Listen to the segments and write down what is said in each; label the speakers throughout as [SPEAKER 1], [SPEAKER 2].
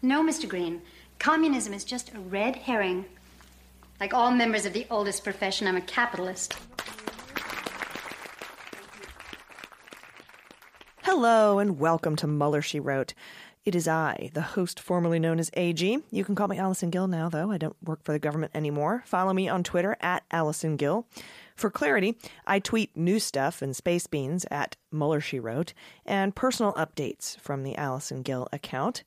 [SPEAKER 1] No, Mr. Green. Communism is just a red herring. Like all members of the oldest profession, I'm a capitalist.
[SPEAKER 2] Hello, and welcome to Mueller, She Wrote. It is I, the host formerly known as AG. You can call me Allison Gill now, though. I don't work for the government anymore. Follow me on Twitter at Allison Gill. For clarity, I tweet new stuff and space beans at Mueller, She Wrote, and personal updates from the Allison Gill account.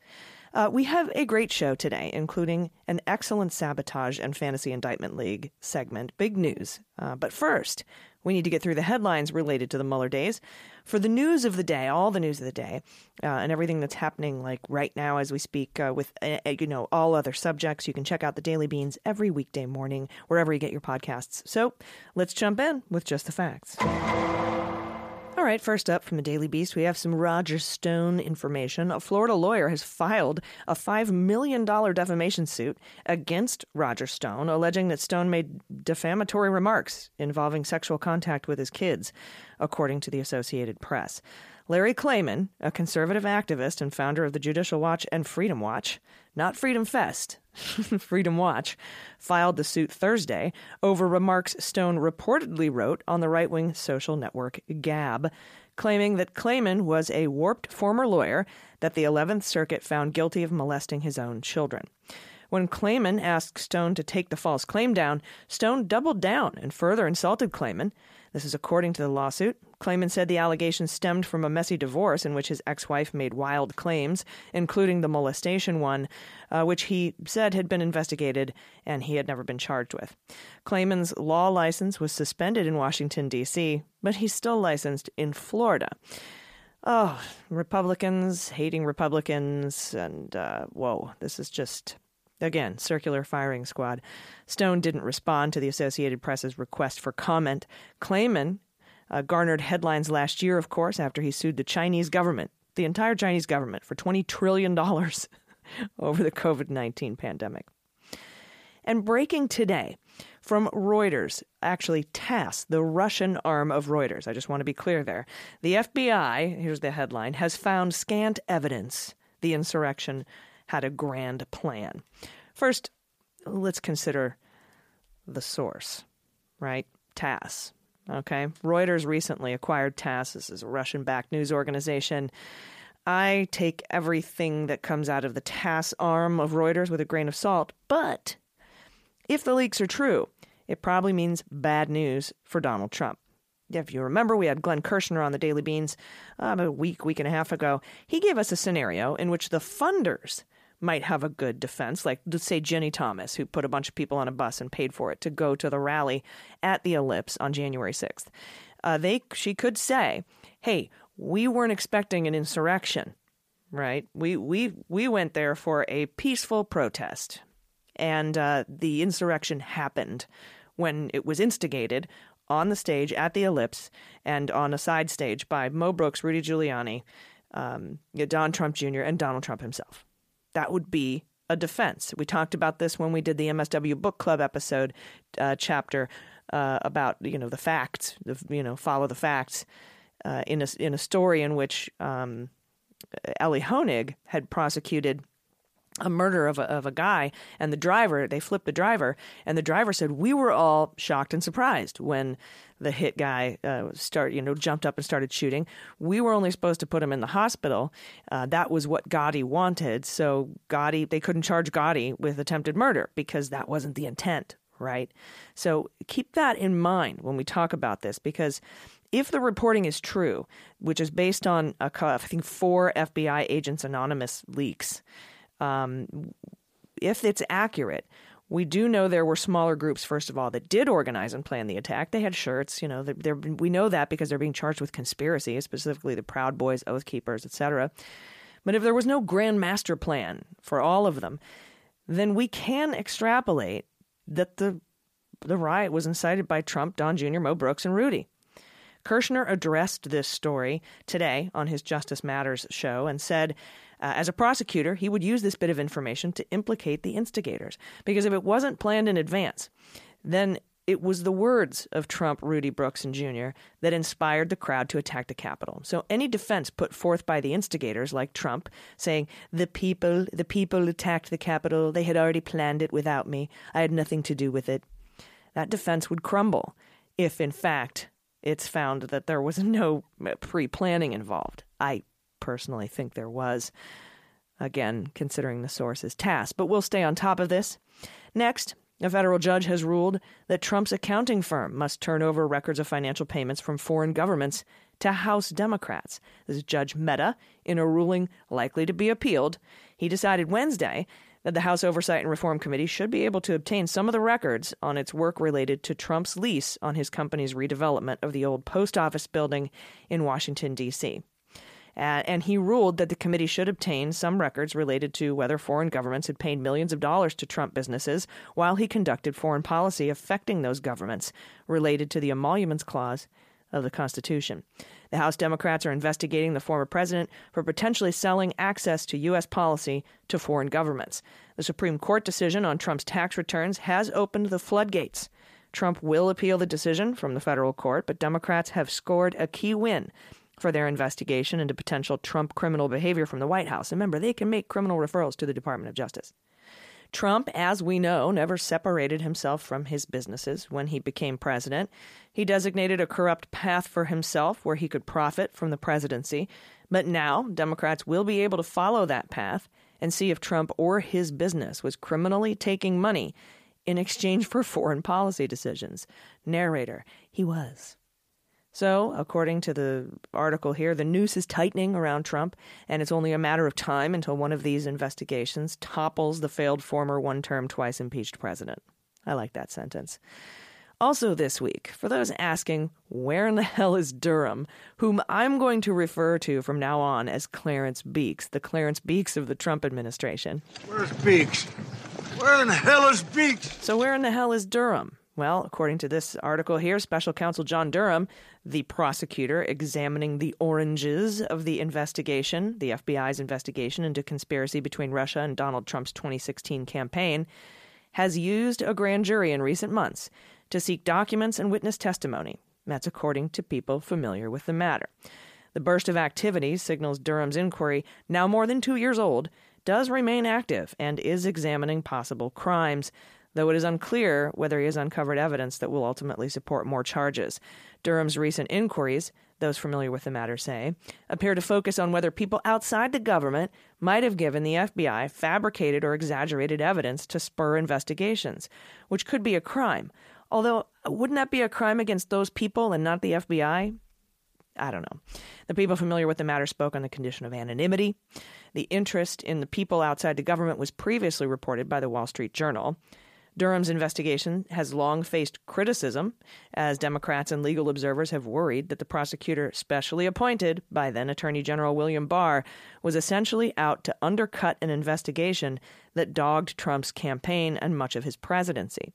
[SPEAKER 2] Uh, we have a great show today, including an excellent sabotage and fantasy indictment league segment. Big news. Uh, but first, we need to get through the headlines related to the Mueller days. For the news of the day, all the news of the day, uh, and everything that's happening like right now as we speak, uh, with uh, you know all other subjects, you can check out the Daily Beans every weekday morning wherever you get your podcasts. So let's jump in with just the facts. Right, first up from the Daily Beast, we have some Roger Stone information. A Florida lawyer has filed a $5 million defamation suit against Roger Stone, alleging that Stone made defamatory remarks involving sexual contact with his kids, according to the Associated Press. Larry Klayman, a conservative activist and founder of the Judicial Watch and Freedom Watch, not Freedom Fest, Freedom Watch, filed the suit Thursday over remarks Stone reportedly wrote on the right wing social network Gab, claiming that Klayman was a warped former lawyer that the 11th Circuit found guilty of molesting his own children. When Klayman asked Stone to take the false claim down, Stone doubled down and further insulted Klayman. This is according to the lawsuit. Klayman said the allegations stemmed from a messy divorce in which his ex wife made wild claims, including the molestation one, uh, which he said had been investigated and he had never been charged with. Klayman's law license was suspended in Washington, D.C., but he's still licensed in Florida. Oh, Republicans hating Republicans, and uh, whoa, this is just Again, circular firing squad. Stone didn't respond to the Associated Press's request for comment. Klayman uh, garnered headlines last year, of course, after he sued the Chinese government, the entire Chinese government, for $20 trillion over the COVID 19 pandemic. And breaking today from Reuters, actually TASS, the Russian arm of Reuters. I just want to be clear there. The FBI, here's the headline, has found scant evidence the insurrection had a grand plan. First, let's consider the source, right? TASS. Okay. Reuters recently acquired TASS. This is a Russian backed news organization. I take everything that comes out of the TASS arm of Reuters with a grain of salt, but if the leaks are true, it probably means bad news for Donald Trump. If you remember, we had Glenn Kirschner on the Daily Beans uh, a week, week and a half ago. He gave us a scenario in which the funders might have a good defense, like let's say Ginni Thomas, who put a bunch of people on a bus and paid for it to go to the rally at the Ellipse on January 6th. Uh, they she could say, "Hey, we weren't expecting an insurrection, right? We we we went there for a peaceful protest, and uh, the insurrection happened when it was instigated." On the stage at the Ellipse and on a side stage by Mo Brooks, Rudy Giuliani, um, Don Trump Jr., and Donald Trump himself that would be a defense. We talked about this when we did the MSW Book Club episode uh, chapter uh, about you know the facts, the, you know follow the facts uh, in a in a story in which um, Elie Hoenig had prosecuted a murder of a, of a guy and the driver they flipped the driver and the driver said we were all shocked and surprised when the hit guy uh, start you know jumped up and started shooting. We were only supposed to put him in the hospital. Uh, that was what Gotti wanted. So Gotti they couldn't charge Gotti with attempted murder because that wasn't the intent right? So keep that in mind when we talk about this because if the reporting is true, which is based on a, I think four FBI agents anonymous leaks, um, if it's accurate, we do know there were smaller groups, first of all, that did organize and plan the attack. They had shirts, you know. They're, we know that because they're being charged with conspiracy, specifically the Proud Boys, Oath Keepers, etc. But if there was no grand master plan for all of them, then we can extrapolate that the the riot was incited by Trump, Don Jr., Mo Brooks, and Rudy. Kirschner addressed this story today on his Justice Matters show and said uh, as a prosecutor, he would use this bit of information to implicate the instigators. Because if it wasn't planned in advance, then it was the words of Trump, Rudy Brooks, and Jr. that inspired the crowd to attack the Capitol. So any defense put forth by the instigators, like Trump, saying, the people, the people attacked the Capitol, they had already planned it without me, I had nothing to do with it, that defense would crumble if, in fact, it's found that there was no pre planning involved. I personally think there was. Again, considering the source's TASS. But we'll stay on top of this. Next, a federal judge has ruled that Trump's accounting firm must turn over records of financial payments from foreign governments to House Democrats. This is Judge Mehta in a ruling likely to be appealed. He decided Wednesday that the House Oversight and Reform Committee should be able to obtain some of the records on its work related to Trump's lease on his company's redevelopment of the old post office building in Washington, D.C. Uh, and he ruled that the committee should obtain some records related to whether foreign governments had paid millions of dollars to Trump businesses while he conducted foreign policy affecting those governments related to the emoluments clause of the Constitution. The House Democrats are investigating the former president for potentially selling access to U.S. policy to foreign governments. The Supreme Court decision on Trump's tax returns has opened the floodgates. Trump will appeal the decision from the federal court, but Democrats have scored a key win for their investigation into potential Trump criminal behavior from the White House. remember, they can make criminal referrals to the Department of Justice. Trump, as we know, never separated himself from his businesses when he became president. He designated a corrupt path for himself where he could profit from the presidency. But now, Democrats will be able to follow that path and see if Trump or his business was criminally taking money in exchange for foreign policy decisions. Narrator, he was. So, according to the article here, the noose is tightening around Trump, and it's only a matter of time until one of these investigations topples the failed former one term, twice impeached president. I like that sentence. Also, this week, for those asking, where in the hell is Durham, whom I'm going to refer to from now on as Clarence Beeks, the Clarence Beeks of the Trump administration.
[SPEAKER 3] Where's Beeks? Where in the hell is Beeks?
[SPEAKER 2] So, where in the hell is Durham? Well, according to this article here, special counsel John Durham, the prosecutor examining the oranges of the investigation, the FBI's investigation into conspiracy between Russia and Donald Trump's 2016 campaign, has used a grand jury in recent months to seek documents and witness testimony. That's according to people familiar with the matter. The burst of activity signals Durham's inquiry, now more than two years old, does remain active and is examining possible crimes though it is unclear whether he has uncovered evidence that will ultimately support more charges. Durham's recent inquiries, those familiar with the matter say, appear to focus on whether people outside the government might have given the FBI fabricated or exaggerated evidence to spur investigations, which could be a crime. Although, wouldn't that be a crime against those people and not the FBI? I don't know. The people familiar with the matter spoke on the condition of anonymity. The interest in the people outside the government was previously reported by the Wall Street Journal. Durham's investigation has long faced criticism, as Democrats and legal observers have worried that the prosecutor specially appointed by then Attorney General William Barr was essentially out to undercut an investigation that dogged Trump's campaign and much of his presidency.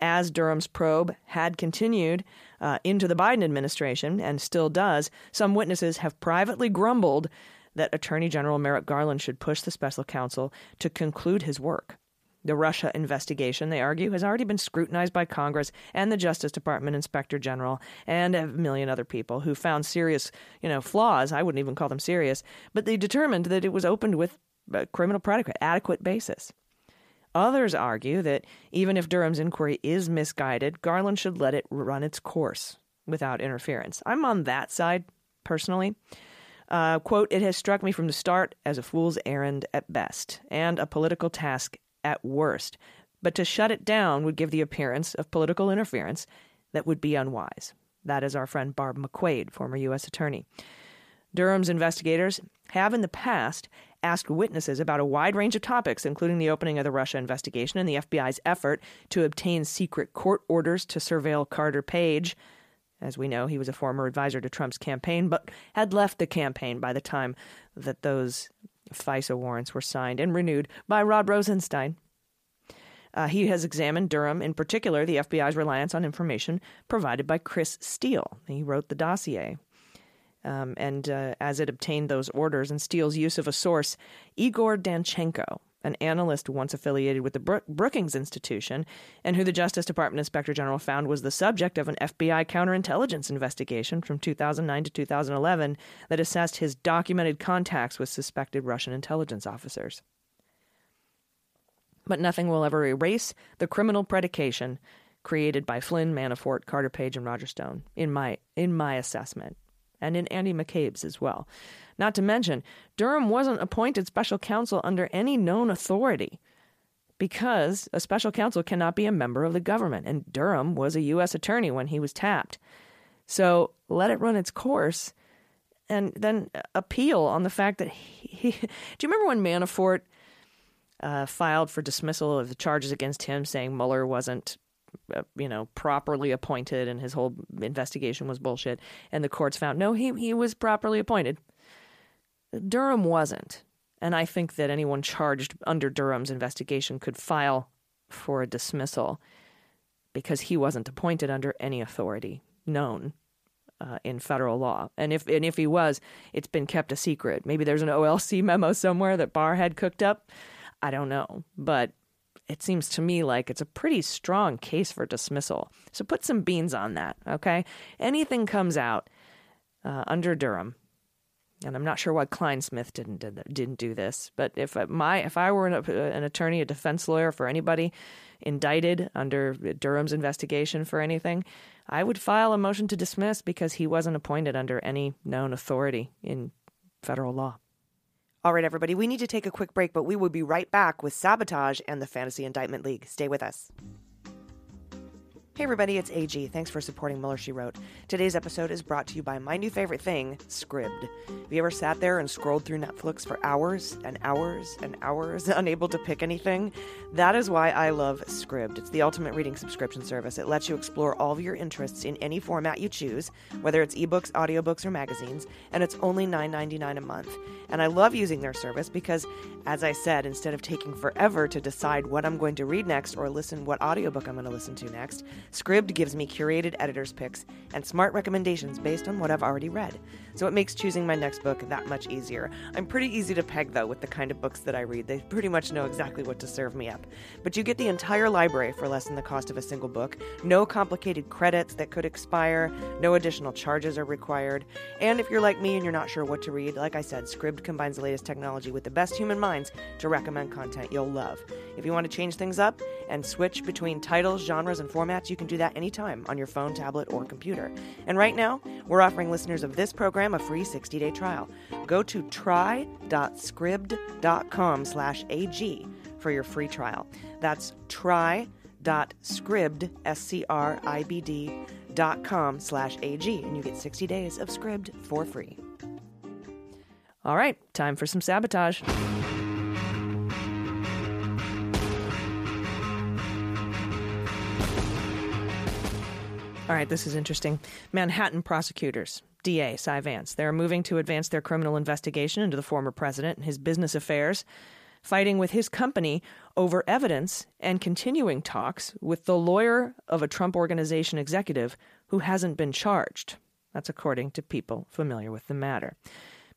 [SPEAKER 2] As Durham's probe had continued uh, into the Biden administration and still does, some witnesses have privately grumbled that Attorney General Merrick Garland should push the special counsel to conclude his work. The Russia investigation, they argue, has already been scrutinized by Congress and the Justice Department Inspector General and a million other people who found serious, you know, flaws. I wouldn't even call them serious, but they determined that it was opened with a criminal predicate, adequate basis. Others argue that even if Durham's inquiry is misguided, Garland should let it run its course without interference. I'm on that side, personally. Uh, quote, it has struck me from the start as a fool's errand at best and a political task at worst. But to shut it down would give the appearance of political interference that would be unwise. That is our friend Barb McQuade, former U.S. Attorney. Durham's investigators have in the past asked witnesses about a wide range of topics, including the opening of the Russia investigation and the FBI's effort to obtain secret court orders to surveil Carter Page. As we know, he was a former advisor to Trump's campaign, but had left the campaign by the time that those FISA warrants were signed and renewed by Rod Rosenstein. Uh, he has examined Durham, in particular, the FBI's reliance on information provided by Chris Steele. He wrote the dossier. Um, and uh, as it obtained those orders and Steele's use of a source, Igor Danchenko, an analyst once affiliated with the Brookings Institution, and who the Justice Department Inspector General found was the subject of an FBI counterintelligence investigation from 2009 to 2011 that assessed his documented contacts with suspected Russian intelligence officers. But nothing will ever erase the criminal predication created by Flynn, Manafort, Carter Page, and Roger Stone, in my in my assessment and in Andy McCabe's as well. Not to mention, Durham wasn't appointed special counsel under any known authority because a special counsel cannot be a member of the government, and Durham was a U.S. attorney when he was tapped. So let it run its course and then appeal on the fact that he. do you remember when Manafort uh, filed for dismissal of the charges against him, saying Mueller wasn't you know, properly appointed and his whole investigation was bullshit. And the courts found no, he he was properly appointed. Durham wasn't. And I think that anyone charged under Durham's investigation could file for a dismissal because he wasn't appointed under any authority known uh, in federal law. And if and if he was, it's been kept a secret. Maybe there's an OLC memo somewhere that Barr had cooked up. I don't know, but it seems to me like it's a pretty strong case for dismissal. So put some beans on that, okay? Anything comes out uh, under Durham, and I'm not sure why Clinesmith didn't didn't do this, but if my if I were an, an attorney, a defense lawyer for anybody indicted under Durham's investigation for anything, I would file a motion to dismiss because he wasn't appointed under any known authority in federal law.
[SPEAKER 4] All right, everybody, we need to take a quick break, but we will be right back with Sabotage and the Fantasy Indictment League. Stay with us. Hey everybody, it's AG. Thanks for supporting Mueller, She Wrote. Today's episode is brought to you by my new favorite thing, Scribd. Have you ever sat there and scrolled through Netflix for hours and hours and hours, unable to pick anything? That is why I love Scribd. It's the ultimate reading subscription service. It lets you explore all of your interests in any format you choose, whether it's ebooks, audiobooks, or magazines, and it's only $9.99 a month. And I love using their service because, as I said, instead of taking forever to decide what I'm going to read next or listen what audiobook I'm going to listen to next, Scribd gives me curated editor's picks and smart recommendations based on what I've already read. So it makes choosing my next book that much easier. I'm pretty easy to peg, though, with the kind of books that I read. They pretty much know exactly what to serve me up. But you get the entire library for less than the cost of a single book, no complicated credits that could expire, no additional charges are required. And if you're like me and you're not sure what to read, like I said, Scribd combines the latest technology with the best human minds to recommend content you'll love. If you want to change things up and switch between titles, genres, and formats, you can do that anytime on your phone, tablet, or computer. And right now, we're offering listeners of this program a free 60-day trial. Go to try.scribd.com slash AG for your free trial. That's try.scribd, S-C-R-I-B-D, dot com slash AG, and you get 60 days of Scribd for free.
[SPEAKER 2] All right, time for some sabotage. All right, this is interesting. Manhattan prosecutors, DA Cy Vance, they're moving to advance their criminal investigation into the former president and his business affairs, fighting with his company over evidence and continuing talks with the lawyer of a Trump Organization executive who hasn't been charged. That's according to people familiar with the matter.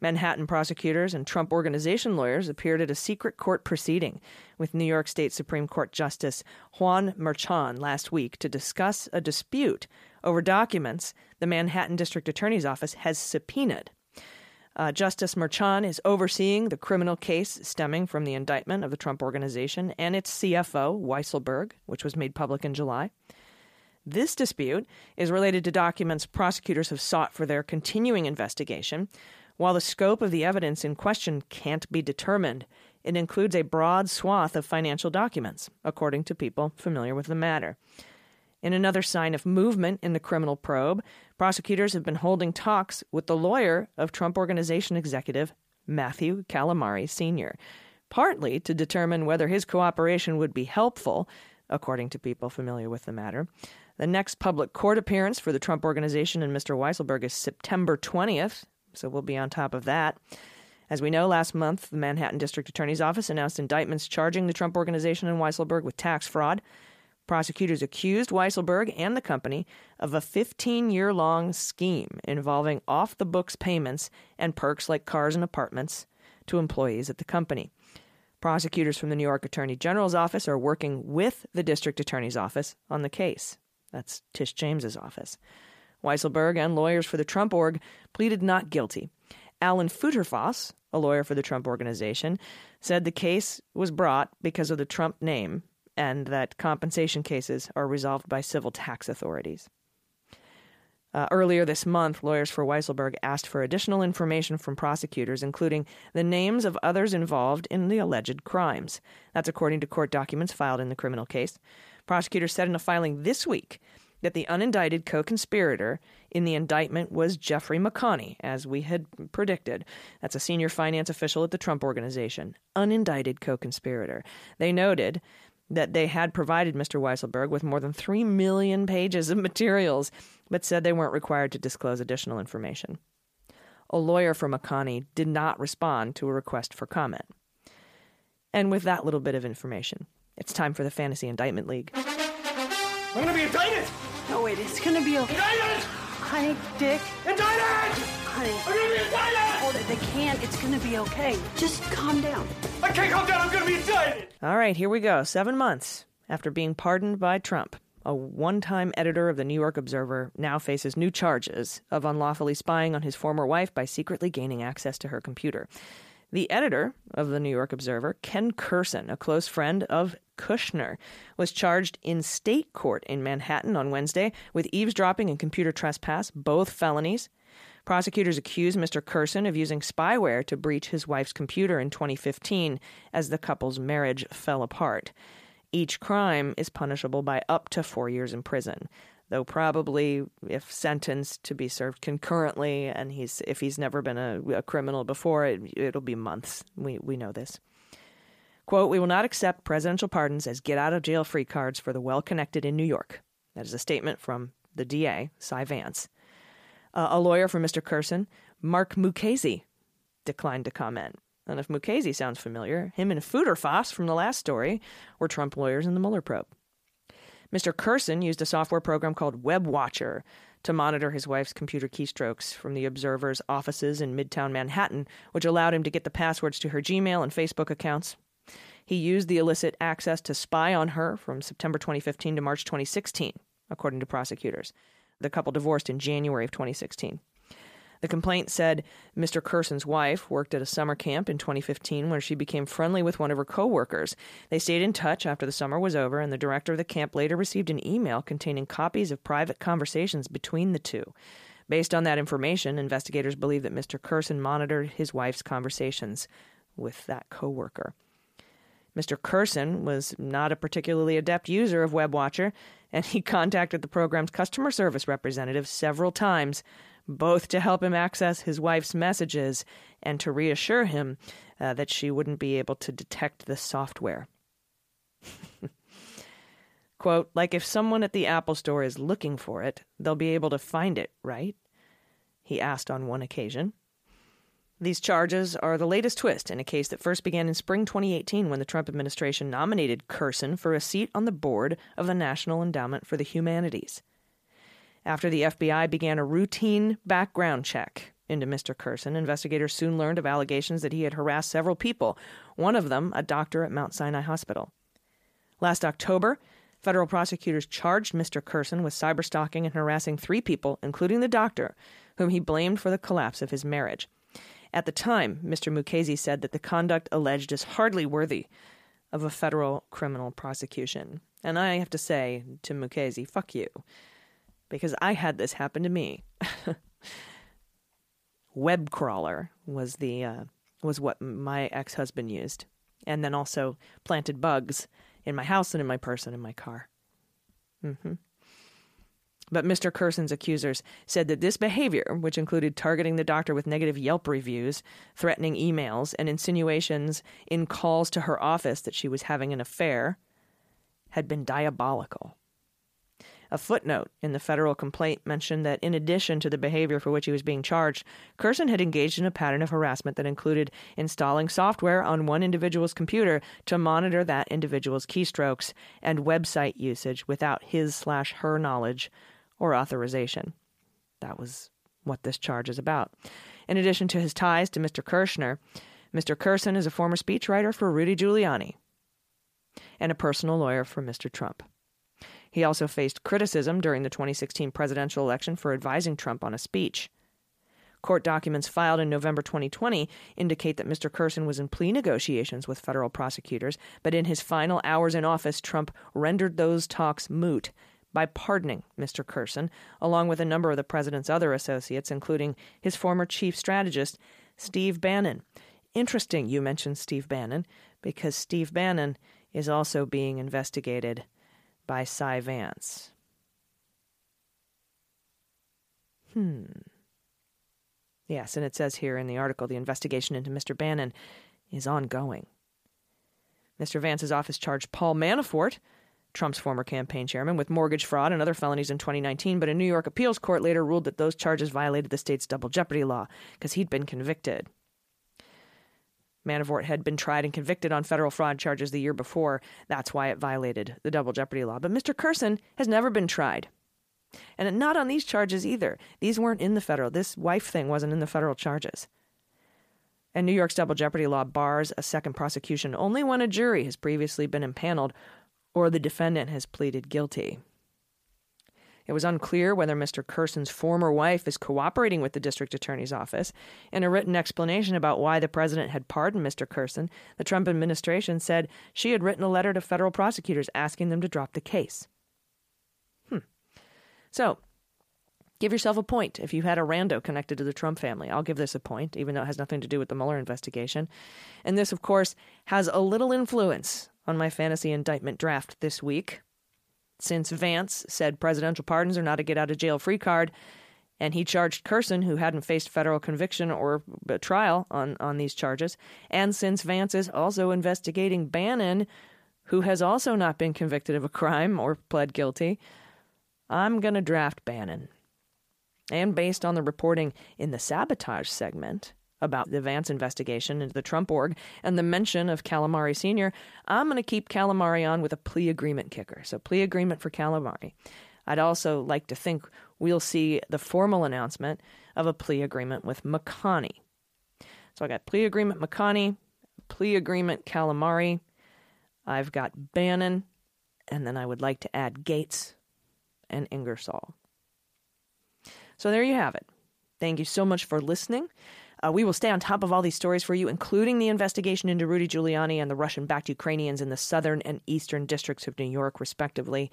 [SPEAKER 2] Manhattan prosecutors and Trump Organization lawyers appeared at a secret court proceeding with New York State Supreme Court Justice Juan Merchan last week to discuss a dispute over documents the Manhattan District Attorney's Office has subpoenaed. Uh, Justice Merchan is overseeing the criminal case stemming from the indictment of the Trump Organization and its CFO, Weisselberg, which was made public in July. This dispute is related to documents prosecutors have sought for their continuing investigation, while the scope of the evidence in question can't be determined, it includes a broad swath of financial documents, according to people familiar with the matter. In another sign of movement in the criminal probe, prosecutors have been holding talks with the lawyer of Trump Organization executive Matthew Calamari Sr., partly to determine whether his cooperation would be helpful, according to people familiar with the matter. The next public court appearance for the Trump Organization and Mr. Weisselberg is September 20th, so we'll be on top of that. As we know, last month, the Manhattan District Attorney's Office announced indictments charging the Trump Organization and Weisselberg with tax fraud. Prosecutors accused Weisselberg and the company of a 15 year long scheme involving off the books payments and perks like cars and apartments to employees at the company. Prosecutors from the New York Attorney General's office are working with the District Attorney's office on the case. That's Tish James's office. Weisselberg and lawyers for the Trump org pleaded not guilty. Alan Futerfas, a lawyer for the Trump organization, said the case was brought because of the Trump name and that compensation cases are resolved by civil tax authorities. Uh, earlier this month, lawyers for Weisselberg asked for additional information from prosecutors, including the names of others involved in the alleged crimes. That's according to court documents filed in the criminal case. Prosecutors said in a filing this week that the unindicted co conspirator in the indictment was Jeffrey McConney, as we had predicted. That's a senior finance official at the Trump Organization. Unindicted co conspirator. They noted that they had provided Mr. Weisselberg with more than 3 million pages of materials, but said they weren't required to disclose additional information. A lawyer for McConney did not respond to a request for comment. And with that little bit of information, it's time for the Fantasy Indictment League.
[SPEAKER 5] I'm gonna be indicted!
[SPEAKER 6] No, wait, it's gonna be okay.
[SPEAKER 5] Indicted!
[SPEAKER 6] Honey, Dick.
[SPEAKER 5] Indicted!
[SPEAKER 6] Honey.
[SPEAKER 5] I'm gonna be indicted!
[SPEAKER 6] Hold it, they can't. It's gonna be okay. Just calm down.
[SPEAKER 5] I can't calm down. I'm gonna be indicted!
[SPEAKER 2] All right, here we go. Seven months after being pardoned by Trump, a one time editor of the New York Observer now faces new charges of unlawfully spying on his former wife by secretly gaining access to her computer. The editor of the New York Observer, Ken Kurson, a close friend of Kushner, was charged in state court in Manhattan on Wednesday with eavesdropping and computer trespass, both felonies. Prosecutors accuse Mr. Kurson of using spyware to breach his wife's computer in 2015 as the couple's marriage fell apart. Each crime is punishable by up to four years in prison though probably if sentenced to be served concurrently and he's if he's never been a, a criminal before it, it'll be months we we know this quote we will not accept presidential pardons as get out of jail free cards for the well connected in new york that is a statement from the da cy vance uh, a lawyer for mr kurson mark mukasey declined to comment and if mukasey sounds familiar him and futerfas from the last story were trump lawyers in the mueller probe Mr. Kurson used a software program called WebWatcher to monitor his wife's computer keystrokes from the Observer's offices in Midtown Manhattan, which allowed him to get the passwords to her Gmail and Facebook accounts. He used the illicit access to spy on her from September 2015 to March 2016, according to prosecutors. The couple divorced in January of 2016. The complaint said Mr. Kurson's wife worked at a summer camp in 2015 when she became friendly with one of her coworkers. They stayed in touch after the summer was over, and the director of the camp later received an email containing copies of private conversations between the two. Based on that information, investigators believe that Mr. Curson monitored his wife's conversations with that coworker. Mr. Kurson was not a particularly adept user of WebWatcher, and he contacted the program's customer service representative several times both to help him access his wife's messages and to reassure him uh, that she wouldn't be able to detect the software. Quote, like if someone at the Apple store is looking for it, they'll be able to find it, right? He asked on one occasion. These charges are the latest twist in a case that first began in spring 2018 when the Trump administration nominated Kurson for a seat on the board of the National Endowment for the Humanities after the FBI began a routine background check into Mr. Kurson, investigators soon learned of allegations that he had harassed several people, one of them a doctor at Mount Sinai Hospital. Last October, federal prosecutors charged Mr. Kurson with cyberstalking and harassing three people, including the doctor, whom he blamed for the collapse of his marriage. At the time, Mr. Mukasey said that the conduct alleged is hardly worthy of a federal criminal prosecution. And I have to say to Mukasey, fuck you, because I had this happen to me. Web crawler was the uh, was what my ex husband used, and then also planted bugs in my house and in my purse and in my car. Mm-hmm. But Mr. Kurson's accusers said that this behavior, which included targeting the doctor with negative Yelp reviews, threatening emails, and insinuations in calls to her office that she was having an affair, had been diabolical. A footnote in the federal complaint mentioned that in addition to the behavior for which he was being charged, Curson had engaged in a pattern of harassment that included installing software on one individual's computer to monitor that individual's keystrokes and website usage without his slash her knowledge or authorization. That was what this charge is about. In addition to his ties to Mr. Kirshner, Mr. Kurson is a former speechwriter for Rudy Giuliani and a personal lawyer for Mr. Trump. He also faced criticism during the 2016 presidential election for advising Trump on a speech. Court documents filed in November 2020 indicate that Mr. Kurson was in plea negotiations with federal prosecutors, but in his final hours in office, Trump rendered those talks moot by pardoning Mr. Kurson, along with a number of the president's other associates, including his former chief strategist, Steve Bannon. Interesting you mentioned Steve Bannon, because Steve Bannon is also being investigated by Cy Vance. Hmm. Yes, and it says here in the article the investigation into Mr. Bannon is ongoing. Mr. Vance's office charged Paul Manafort, Trump's former campaign chairman, with mortgage fraud and other felonies in 2019, but a New York appeals court later ruled that those charges violated the state's double jeopardy law because he'd been convicted. Manafort had been tried and convicted on federal fraud charges the year before. That's why it violated the double jeopardy law. But Mr. Kurson has never been tried. And not on these charges either. These weren't in the federal. This wife thing wasn't in the federal charges. And New York's double jeopardy law bars a second prosecution only when a jury has previously been impaneled or the defendant has pleaded guilty. It was unclear whether Mr. Kurson's former wife is cooperating with the district attorney's office. In a written explanation about why the president had pardoned Mr. Kurson, the Trump administration said she had written a letter to federal prosecutors asking them to drop the case. Hmm. So, give yourself a point if you had a rando connected to the Trump family. I'll give this a point, even though it has nothing to do with the Mueller investigation. And this, of course, has a little influence on my fantasy indictment draft this week since Vance said presidential pardons are not a get out of jail free card, and he charged Kurson, who hadn't faced federal conviction or trial on, on these charges, and since Vance is also investigating Bannon, who has also not been convicted of a crime or pled guilty, I'm going to draft Bannon. And based on the reporting in the sabotage segment, about the Vance investigation into the Trump org and the mention of Calamari Sr., I'm going to keep Calamari on with a plea agreement kicker. So, plea agreement for Calamari. I'd also like to think we'll see the formal announcement of a plea agreement with McConney. So, I got plea agreement McConney, plea agreement Calamari. I've got Bannon, and then I would like to add Gates and Ingersoll. So there you have it. Thank you so much for listening. Uh, we will stay on top of all these stories for you, including the investigation into Rudy Giuliani and the Russian backed Ukrainians in the southern and eastern districts of New York, respectively.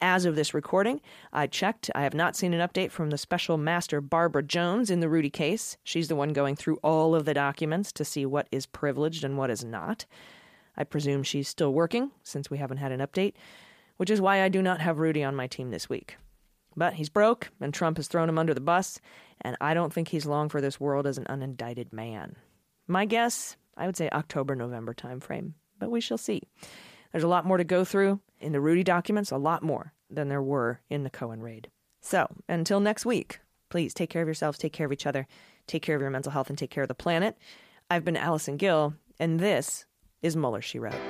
[SPEAKER 2] As of this recording, I checked. I have not seen an update from the special master Barbara Jones in the Rudy case. She's the one going through all of the documents to see what is privileged and what is not. I presume she's still working, since we haven't had an update, which is why I do not have Rudy on my team this week. But he's broke, and Trump has thrown him under the bus, and I don't think he's long for this world as an unindicted man. My guess, I would say October, November timeframe, but we shall see. There's a lot more to go through in the Rudy documents, a lot more than there were in the Cohen raid. So, until next week, please take care of yourselves, take care of each other, take care of your mental health, and take care of the planet. I've been Allison Gill, and this is Mueller, She Wrote.